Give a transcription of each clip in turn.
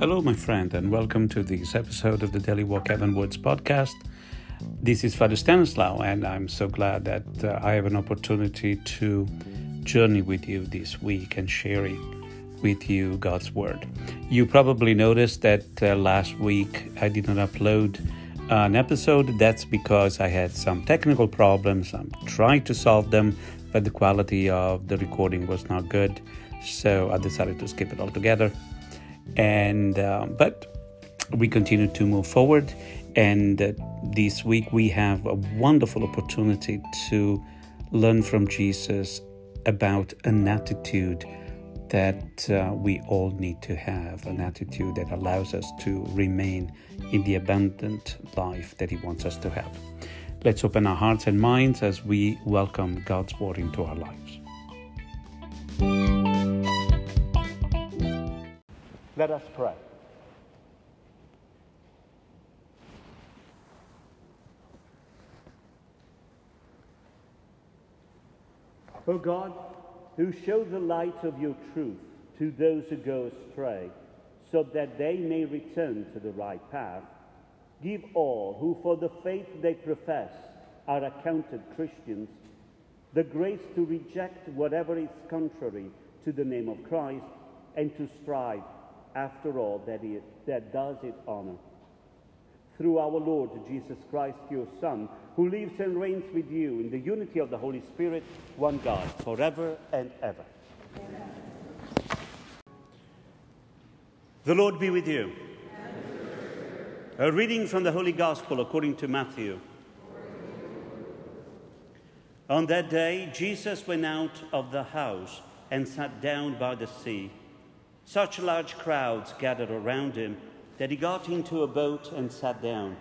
Hello, my friend, and welcome to this episode of the Daily Walk Heavenwards podcast. This is Father Stanislaw, and I'm so glad that uh, I have an opportunity to journey with you this week and sharing with you God's Word. You probably noticed that uh, last week I did not upload an episode. That's because I had some technical problems. I'm trying to solve them, but the quality of the recording was not good, so I decided to skip it altogether and uh, but we continue to move forward. And uh, this week we have a wonderful opportunity to learn from jesus about an attitude that uh, we all need to have an attitude that allows us to remain in the abundant life that he wants us to have. Let's open our hearts and minds as we welcome god's word into our lives Let us pray. O God, who show the light of your truth to those who go astray, so that they may return to the right path, give all who for the faith they profess are accounted Christians the grace to reject whatever is contrary to the name of Christ and to strive after all, that, it, that does it honor. Through our Lord Jesus Christ, your Son, who lives and reigns with you in the unity of the Holy Spirit, one God, forever and ever. Amen. The Lord be with you. A reading from the Holy Gospel according to Matthew. On that day, Jesus went out of the house and sat down by the sea. Such large crowds gathered around him that he got into a boat and sat down,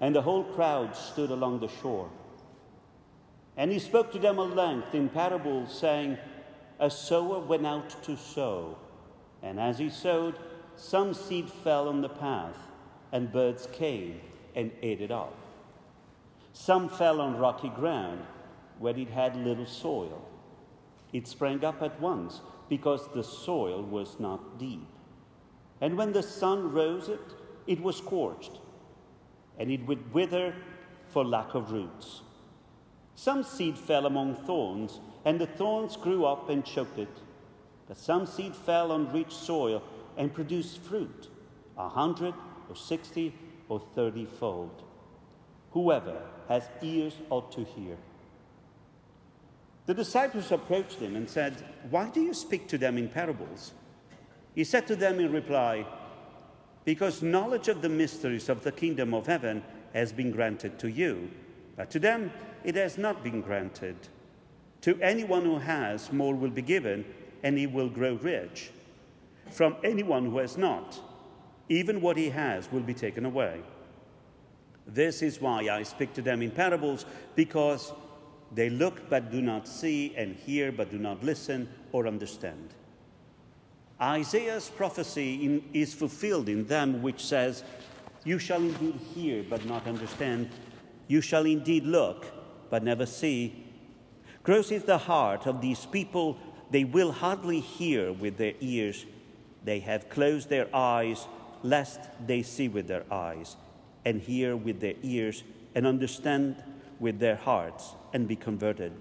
and the whole crowd stood along the shore. And he spoke to them at length in parables, saying, A sower went out to sow, and as he sowed, some seed fell on the path, and birds came and ate it up. Some fell on rocky ground, where it had little soil. It sprang up at once because the soil was not deep. And when the sun rose it, it was scorched, and it would wither for lack of roots. Some seed fell among thorns, and the thorns grew up and choked it. But some seed fell on rich soil and produced fruit, a hundred or sixty or thirty fold. Whoever has ears ought to hear. The disciples approached him and said, Why do you speak to them in parables? He said to them in reply, Because knowledge of the mysteries of the kingdom of heaven has been granted to you, but to them it has not been granted. To anyone who has, more will be given, and he will grow rich. From anyone who has not, even what he has will be taken away. This is why I speak to them in parables, because they look but do not see, and hear but do not listen or understand. Isaiah's prophecy in, is fulfilled in them, which says, You shall indeed hear but not understand, you shall indeed look but never see. Gross is the heart of these people, they will hardly hear with their ears. They have closed their eyes, lest they see with their eyes, and hear with their ears, and understand with their hearts and be converted,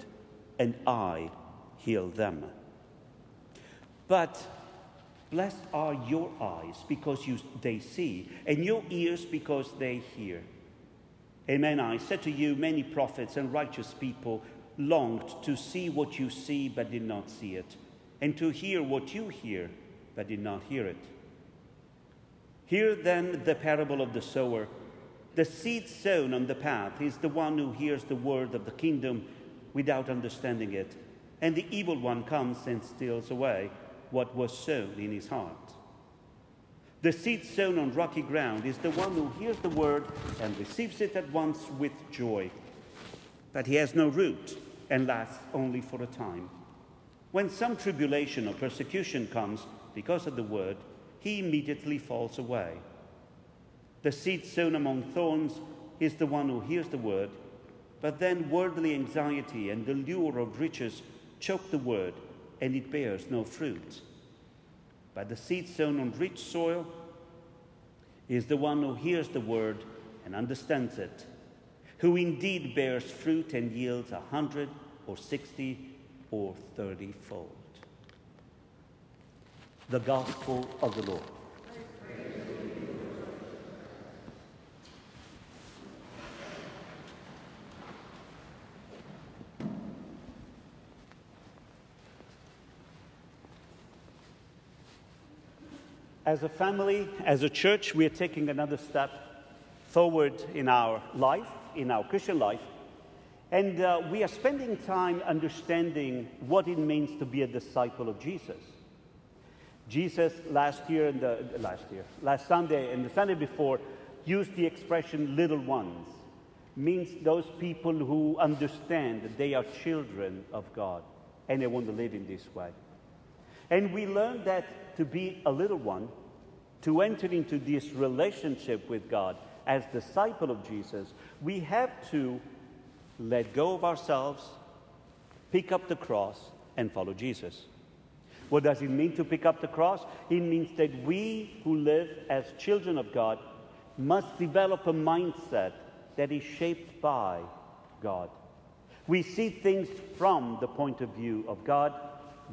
and I heal them. But blessed are your eyes because you, they see, and your ears because they hear. Amen. I said to you, many prophets and righteous people longed to see what you see but did not see it, and to hear what you hear but did not hear it. Hear then the parable of the sower. The seed sown on the path is the one who hears the word of the kingdom without understanding it, and the evil one comes and steals away what was sown in his heart. The seed sown on rocky ground is the one who hears the word and receives it at once with joy. But he has no root and lasts only for a time. When some tribulation or persecution comes because of the word, he immediately falls away. The seed sown among thorns is the one who hears the word, but then worldly anxiety and the lure of riches choke the word, and it bears no fruit. But the seed sown on rich soil is the one who hears the word and understands it, who indeed bears fruit and yields a hundred or sixty or thirty fold. The Gospel of the Lord. As a family, as a church, we are taking another step forward in our life, in our Christian life. And uh, we are spending time understanding what it means to be a disciple of Jesus. Jesus last year and the last year, last Sunday and the Sunday before used the expression little ones. Means those people who understand that they are children of God and they want to live in this way. And we learn that to be a little one, to enter into this relationship with God as disciple of Jesus, we have to let go of ourselves, pick up the cross, and follow Jesus. What does it mean to pick up the cross? It means that we who live as children of God must develop a mindset that is shaped by God. We see things from the point of view of God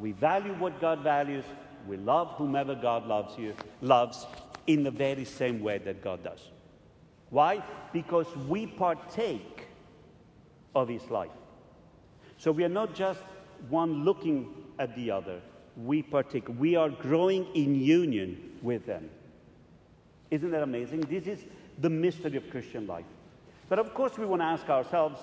we value what God values. We love whomever God loves you, loves in the very same way that God does. Why? Because we partake of his life. So we are not just one looking at the other. We partake. We are growing in union with them. Isn't that amazing? This is the mystery of Christian life. But of course, we want to ask ourselves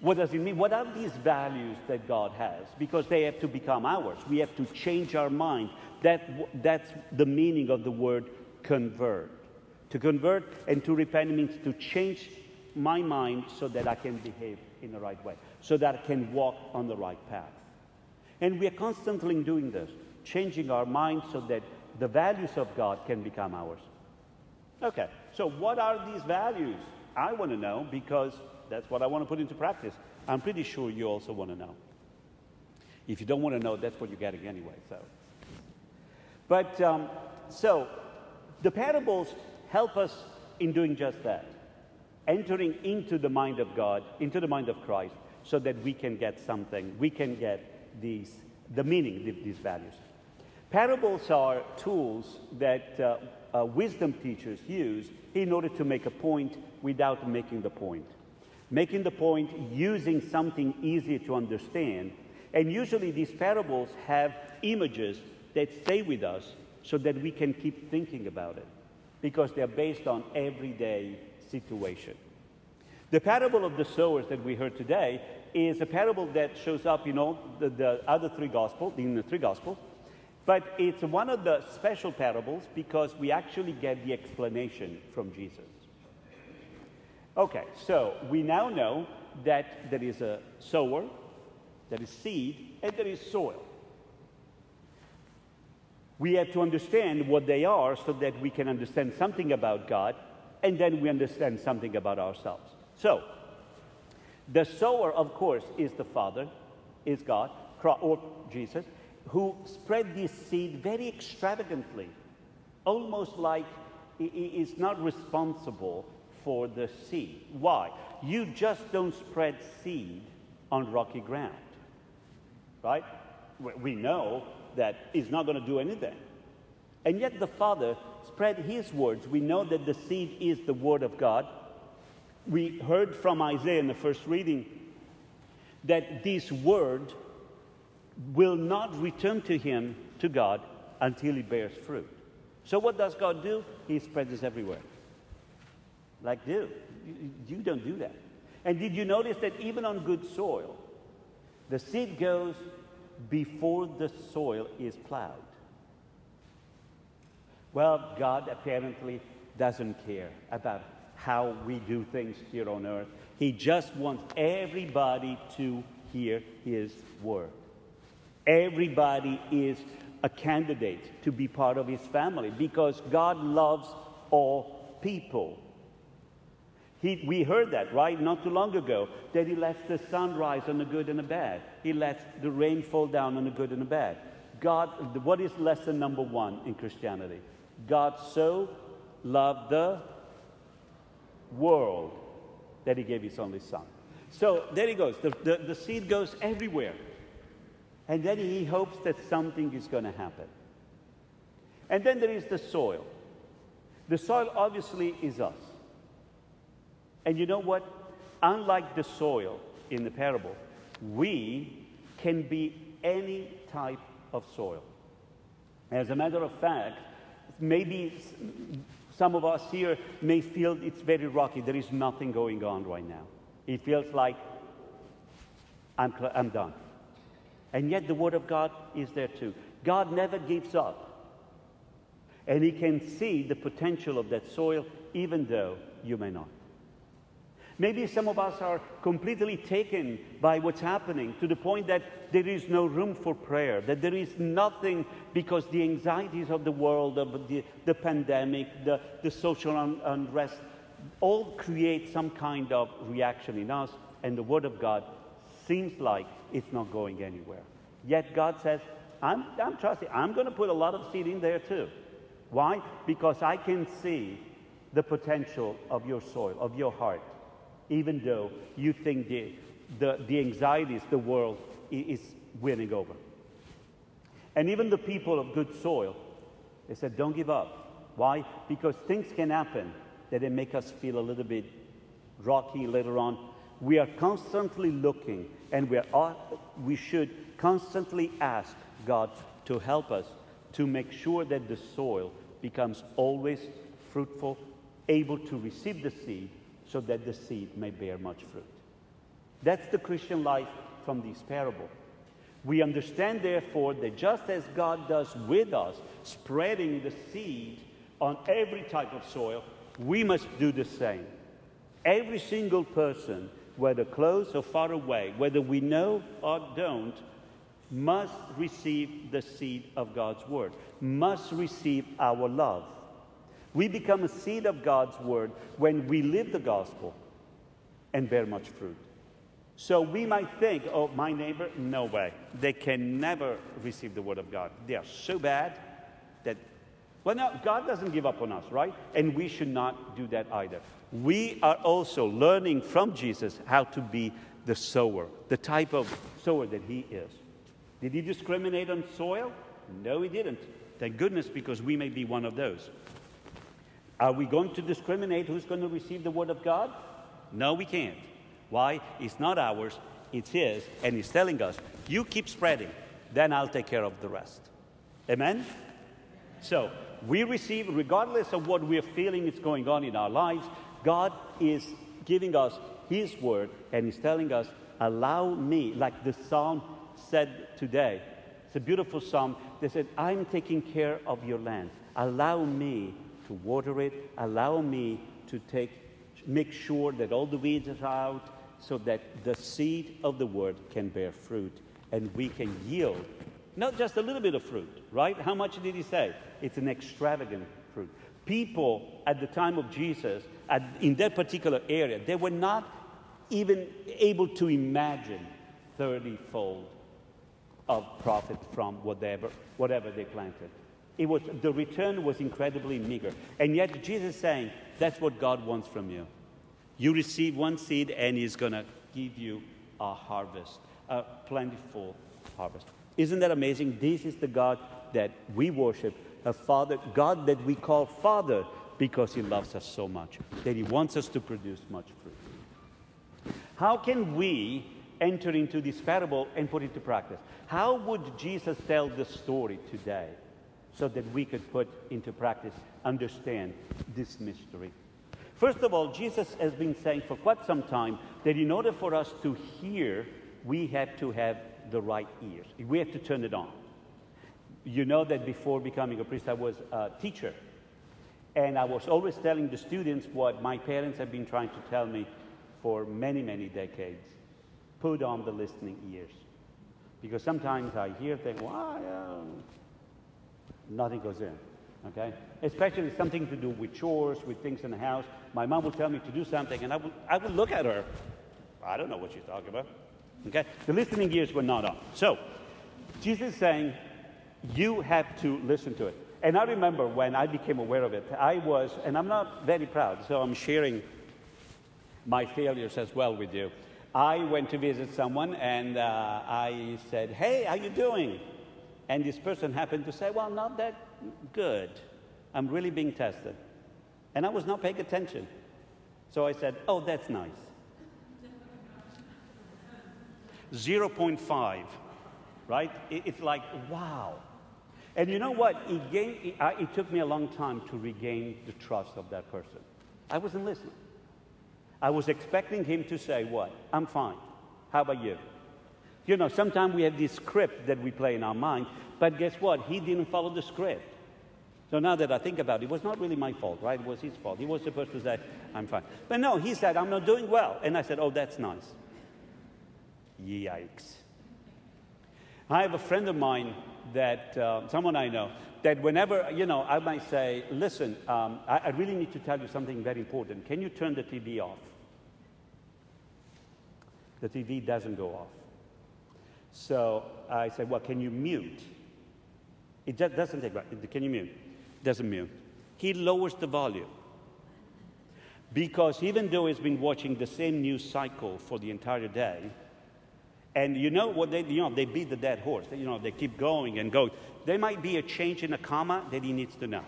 what does it mean? What are these values that God has? Because they have to become ours. We have to change our mind. That, that's the meaning of the word convert. To convert and to repent means to change my mind so that I can behave in the right way, so that I can walk on the right path. And we are constantly doing this, changing our mind so that the values of God can become ours. Okay, so what are these values? I want to know because that's what I want to put into practice. I'm pretty sure you also want to know. If you don't want to know, that's what you're getting anyway. So, but um, so the parables help us in doing just that, entering into the mind of God, into the mind of Christ, so that we can get something. We can get these the meaning of these values. Parables are tools that uh, uh, wisdom teachers use in order to make a point without making the point making the point using something easy to understand. And usually these parables have images that stay with us so that we can keep thinking about it because they're based on everyday situation. The parable of the sowers that we heard today is a parable that shows up in all the, the other three gospels, in the three gospels, but it's one of the special parables because we actually get the explanation from Jesus. Okay, so we now know that there is a sower, there is seed, and there is soil. We have to understand what they are so that we can understand something about God, and then we understand something about ourselves. So, the sower, of course, is the Father, is God, or Jesus, who spread this seed very extravagantly, almost like he is not responsible for the seed. Why? You just don't spread seed on rocky ground, right? We know that it's not going to do anything. And yet the Father spread His words. We know that the seed is the Word of God. We heard from Isaiah in the first reading that this Word will not return to Him, to God, until He bears fruit. So what does God do? He spreads it everywhere like do. You don't do that. And did you notice that even on good soil, the seed goes before the soil is plowed? Well, God apparently doesn't care about how we do things here on earth. He just wants everybody to hear His word. Everybody is a candidate to be part of His family because God loves all people. He, we heard that, right? Not too long ago, that he lets the sun rise on the good and the bad. He lets the rain fall down on the good and the bad. God, what is lesson number one in Christianity? God so loved the world that he gave his only son. So there he goes. The, the, the seed goes everywhere. And then he hopes that something is going to happen. And then there is the soil. The soil obviously is us. And you know what? Unlike the soil in the parable, we can be any type of soil. As a matter of fact, maybe some of us here may feel it's very rocky. There is nothing going on right now. It feels like I'm, I'm done. And yet the Word of God is there too. God never gives up. And He can see the potential of that soil, even though you may not. Maybe some of us are completely taken by what's happening to the point that there is no room for prayer, that there is nothing because the anxieties of the world, of the, the pandemic, the, the social un- unrest, all create some kind of reaction in us, and the Word of God seems like it's not going anywhere. Yet God says, I'm, I'm trusting, I'm going to put a lot of seed in there too. Why? Because I can see the potential of your soil, of your heart, even though you think the, the, the anxieties, the world is winning over. And even the people of good soil, they said, don't give up. Why? Because things can happen that they make us feel a little bit rocky later on. We are constantly looking, and we, are, uh, we should constantly ask God to help us to make sure that the soil becomes always fruitful, able to receive the seed, so that the seed may bear much fruit. That's the Christian life from this parable. We understand, therefore, that just as God does with us, spreading the seed on every type of soil, we must do the same. Every single person, whether close or far away, whether we know or don't, must receive the seed of God's word, must receive our love. We become a seed of God's word when we live the gospel and bear much fruit. So we might think, oh, my neighbor, no way. They can never receive the word of God. They are so bad that, well, no, God doesn't give up on us, right? And we should not do that either. We are also learning from Jesus how to be the sower, the type of sower that he is. Did he discriminate on soil? No, he didn't. Thank goodness, because we may be one of those. Are we going to discriminate who's going to receive the word of God? No, we can't. Why? It's not ours, it's his, and he's telling us, you keep spreading, then I'll take care of the rest. Amen? So, we receive, regardless of what we're feeling is going on in our lives, God is giving us his word, and he's telling us, allow me, like the psalm said today. It's a beautiful psalm. They said, I'm taking care of your land. Allow me to water it. Allow me to take, make sure that all the weeds are out so that the seed of the word can bear fruit and we can yield not just a little bit of fruit, right? How much did he say? It's an extravagant fruit. People at the time of Jesus, at, in that particular area, they were not even able to imagine 30 fold of profit from whatever, whatever they planted. It was, the return was incredibly meager. And yet Jesus is saying, that's what God wants from you. You receive one seed and he's going to give you a harvest, a plentiful harvest. Isn't that amazing? This is the God that we worship, a Father, God that we call Father because he loves us so much, that he wants us to produce much fruit. How can we enter into this parable and put it to practice? How would Jesus tell the story today so that we could put into practice, understand this mystery? First of all, Jesus has been saying for quite some time that in order for us to hear, we have to have the right ears. We have to turn it on. You know that before becoming a priest, I was a teacher. And I was always telling the students what my parents have been trying to tell me for many, many decades put on the listening ears. Because sometimes I hear things? Well, nothing goes in. Okay? Especially something to do with chores, with things in the house. My mom would tell me to do something, and I would, I would look at her. I don't know what she's talking about. Okay? The listening ears were not on. So, Jesus is saying, you have to listen to it. And I remember when I became aware of it, I was, and I'm not very proud, so I'm sharing my failures as well with you. I went to visit someone and uh, I said, Hey, how you doing? And this person happened to say, Well, not that good. I'm really being tested. And I was not paying attention. So I said, Oh, that's nice. 0.5, right? It's like, wow. And you know what? It, gained, uh, it took me a long time to regain the trust of that person. I wasn't listening. I was expecting him to say, What? I'm fine. How about you? You know, sometimes we have this script that we play in our mind, but guess what? He didn't follow the script. So now that I think about it, it was not really my fault, right? It was his fault. He was supposed to say, I'm fine. But no, he said, I'm not doing well. And I said, Oh, that's nice. Yikes. I have a friend of mine that, uh, someone I know, that whenever, you know, I might say, listen, um, I, I really need to tell you something very important. Can you turn the TV off? The TV doesn't go off. So I said, well, can you mute? It just doesn't take, can you mute? Doesn't mute. He lowers the volume. Because even though he's been watching the same news cycle for the entire day, and you know what they, you know, they beat the dead horse. You know, they keep going and going. There might be a change in a comma that he needs to know.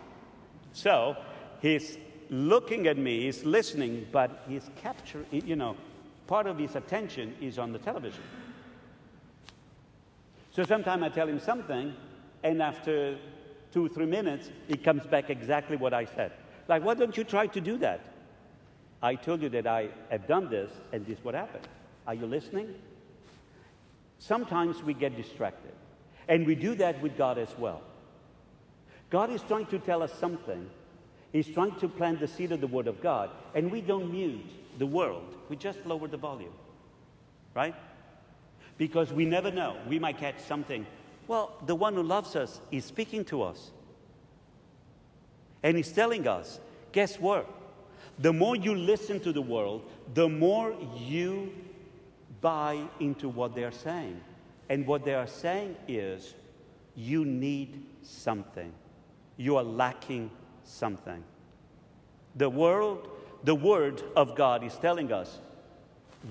So he's looking at me, he's listening, but he's capturing, you know, part of his attention is on the television. So sometimes I tell him something, and after two, three minutes, he comes back exactly what I said. Like, why don't you try to do that? I told you that I have done this, and this is what happened. Are you listening? Sometimes we get distracted. And we do that with God as well. God is trying to tell us something. He's trying to plant the seed of the Word of God, and we don't mute the world. We just lower the volume, right? Because we never know. We might catch something. Well, the one who loves us is speaking to us. And he's telling us, guess what? The more you listen to the world, the more you buy into what they're saying. And what they are saying is, you need something. You are lacking something. The world, the word of God is telling us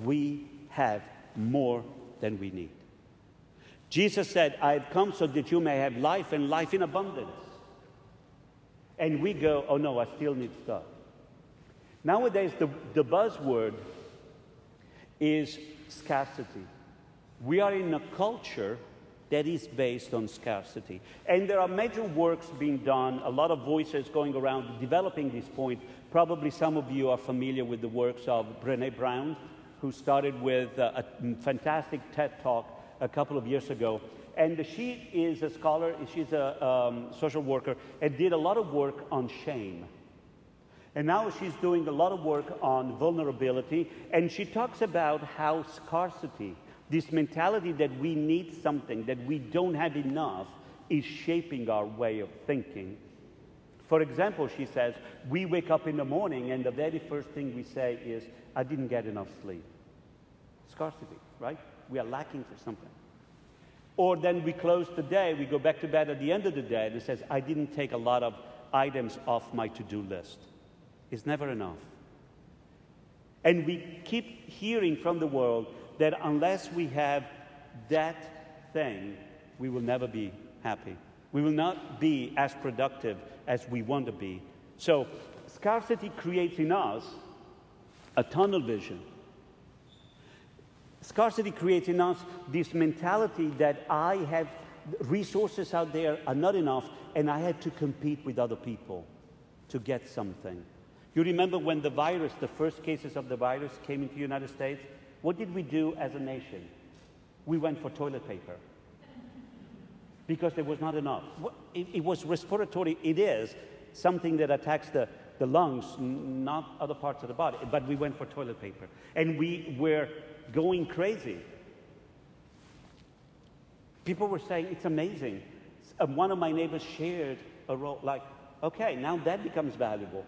we have more than we need. Jesus said, I have come so that you may have life and life in abundance. And we go, oh no, I still need stuff. Nowadays, the, the buzzword is scarcity. We are in a culture that is based on scarcity. And there are major works being done, a lot of voices going around developing this point. Probably some of you are familiar with the works of Brene Brown, who started with a, a fantastic TED talk a couple of years ago. And she is a scholar, she's a um, social worker, and did a lot of work on shame. And now she's doing a lot of work on vulnerability, and she talks about how scarcity, this mentality that we need something, that we don't have enough, is shaping our way of thinking. For example, she says, we wake up in the morning and the very first thing we say is, I didn't get enough sleep. Scarcity, right? We are lacking for something. Or then we close the day, we go back to bed at the end of the day, and it says, I didn't take a lot of items off my to do list It's never enough. And we keep hearing from the world that unless we have that thing, we will never be happy. We will not be as productive as we want to be. So, scarcity creates in us a tunnel vision. Scarcity creates in us this mentality that I have resources out there are not enough and I have to compete with other people to get something. You remember when the virus, the first cases of the virus came into the United States? What did we do as a nation? We went for toilet paper because there was not enough. It, it was respiratory, it is something that attacks the, the lungs, not other parts of the body, but we went for toilet paper. And we were going crazy. People were saying, it's amazing. Um, one of my neighbors shared a role, like, okay, now that becomes valuable.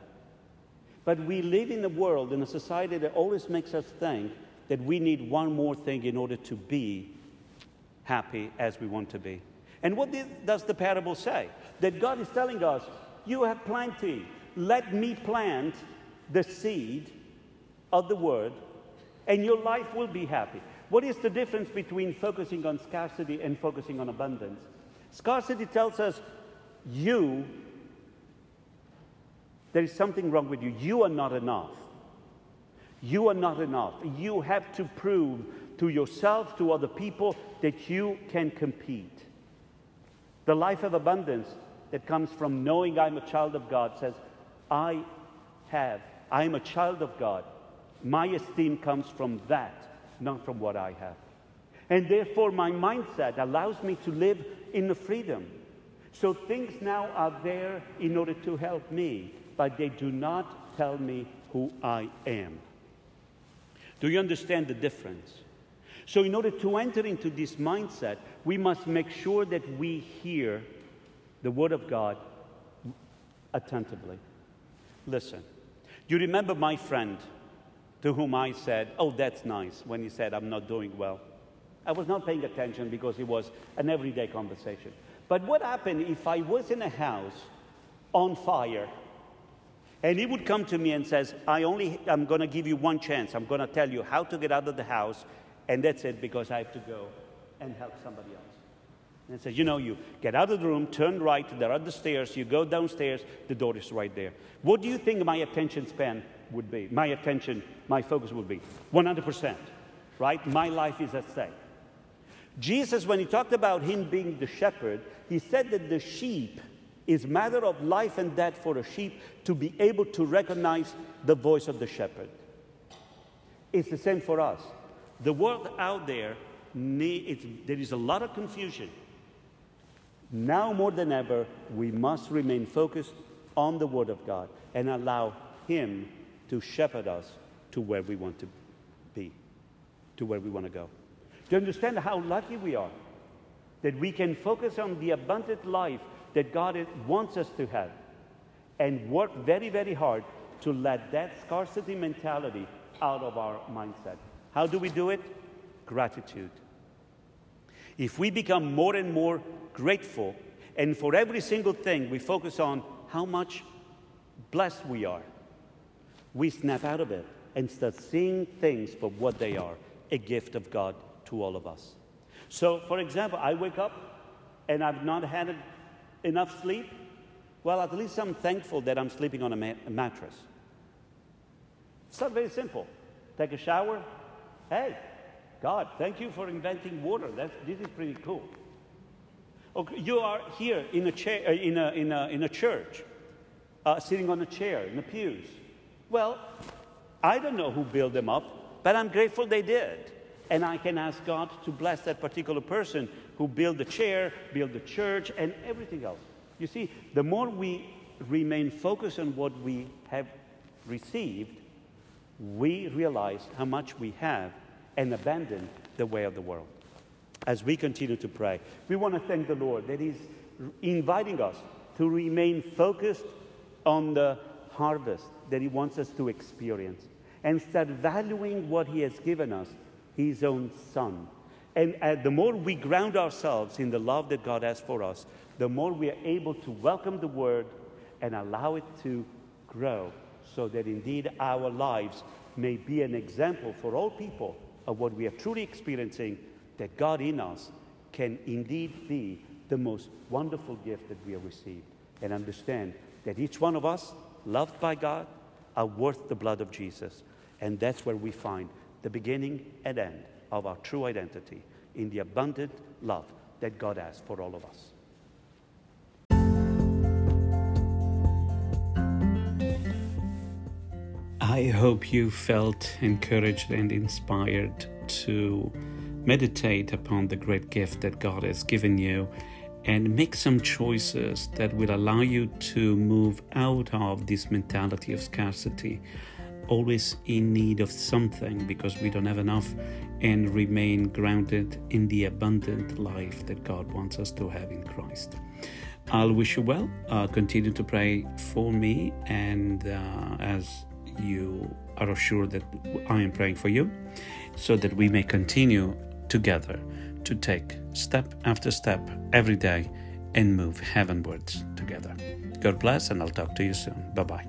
But we live in a world, in a society that always makes us think that we need one more thing in order to be happy as we want to be. And what does the parable say? That God is telling us, You have plenty. Let me plant the seed of the word, and your life will be happy. What is the difference between focusing on scarcity and focusing on abundance? Scarcity tells us, You, there is something wrong with you. You are not enough. You are not enough. You have to prove to yourself, to other people, that you can compete. The life of abundance that comes from knowing I'm a child of God says, I have, I'm a child of God. My esteem comes from that, not from what I have. And therefore, my mindset allows me to live in the freedom. So things now are there in order to help me, but they do not tell me who I am. Do you understand the difference? So, in order to enter into this mindset, we must make sure that we hear the Word of God attentively. Listen, do you remember my friend to whom I said, Oh, that's nice, when he said, I'm not doing well. I was not paying attention because it was an everyday conversation. But what happened if I was in a house on fire and he would come to me and says, I only, I'm going to give you one chance. I'm going to tell you how to get out of the house, and that's it because I have to go and help somebody else. And I said, you know, you get out of the room, turn right, there are the stairs, you go downstairs, the door is right there. What do you think my attention span would be? My attention, my focus would be 100%, right? My life is at stake. Jesus, when he talked about him being the shepherd, he said that the sheep is matter of life and death for a sheep to be able to recognize the voice of the shepherd. It's the same for us. The world out there, there is a lot of confusion. Now more than ever, we must remain focused on the Word of God and allow Him to shepherd us to where we want to be, to where we want to go. To understand how lucky we are that we can focus on the abundant life that God wants us to have and work very, very hard to let that scarcity mentality out of our mindset. How do we do it? Gratitude. If we become more and more grateful, and for every single thing we focus on how much blessed we are, we snap out of it and start seeing things for what they are a gift of God to all of us. So, for example, I wake up and I've not had enough sleep? Well, at least I'm thankful that I'm sleeping on a, a mattress. It's not very simple. Take a shower. Hey, God, thank you for inventing water. That's, this is pretty cool. Okay, you are here in a, uh, in a, in a, in a church, uh, sitting on a chair in the pews. Well, I don't know who built them up, but I'm grateful they did. And I can ask God to bless that particular person who built the chair, built the church, and everything else. You see, the more we remain focused on what we have received, we realize how much we have and abandon the way of the world. As we continue to pray, we want to thank the Lord that He's inviting us to remain focused on the harvest that He wants us to experience and start valuing what He has given us, His own Son and uh, the more we ground ourselves in the love that God has for us, the more we are able to welcome the word and allow it to grow so that indeed our lives may be an example for all people of what we are truly experiencing that God in us can indeed be the most wonderful gift that we have received. And understand that each one of us, loved by God, are worth the blood of Jesus. And that's where we find the beginning and end of our true identity in the abundant love that God has for all of us. I hope you felt encouraged and inspired to meditate upon the great gift that God has given you and make some choices that will allow you to move out of this mentality of scarcity always in need of something because we don't have enough and remain grounded in the abundant life that God wants us to have in Christ. I'll wish you well. Uh, continue to pray for me, and uh, as you are assured that I am praying for you, so that we may continue together to take step after step every day and move heavenwards together. God bless, and I'll talk to you soon. Bye bye.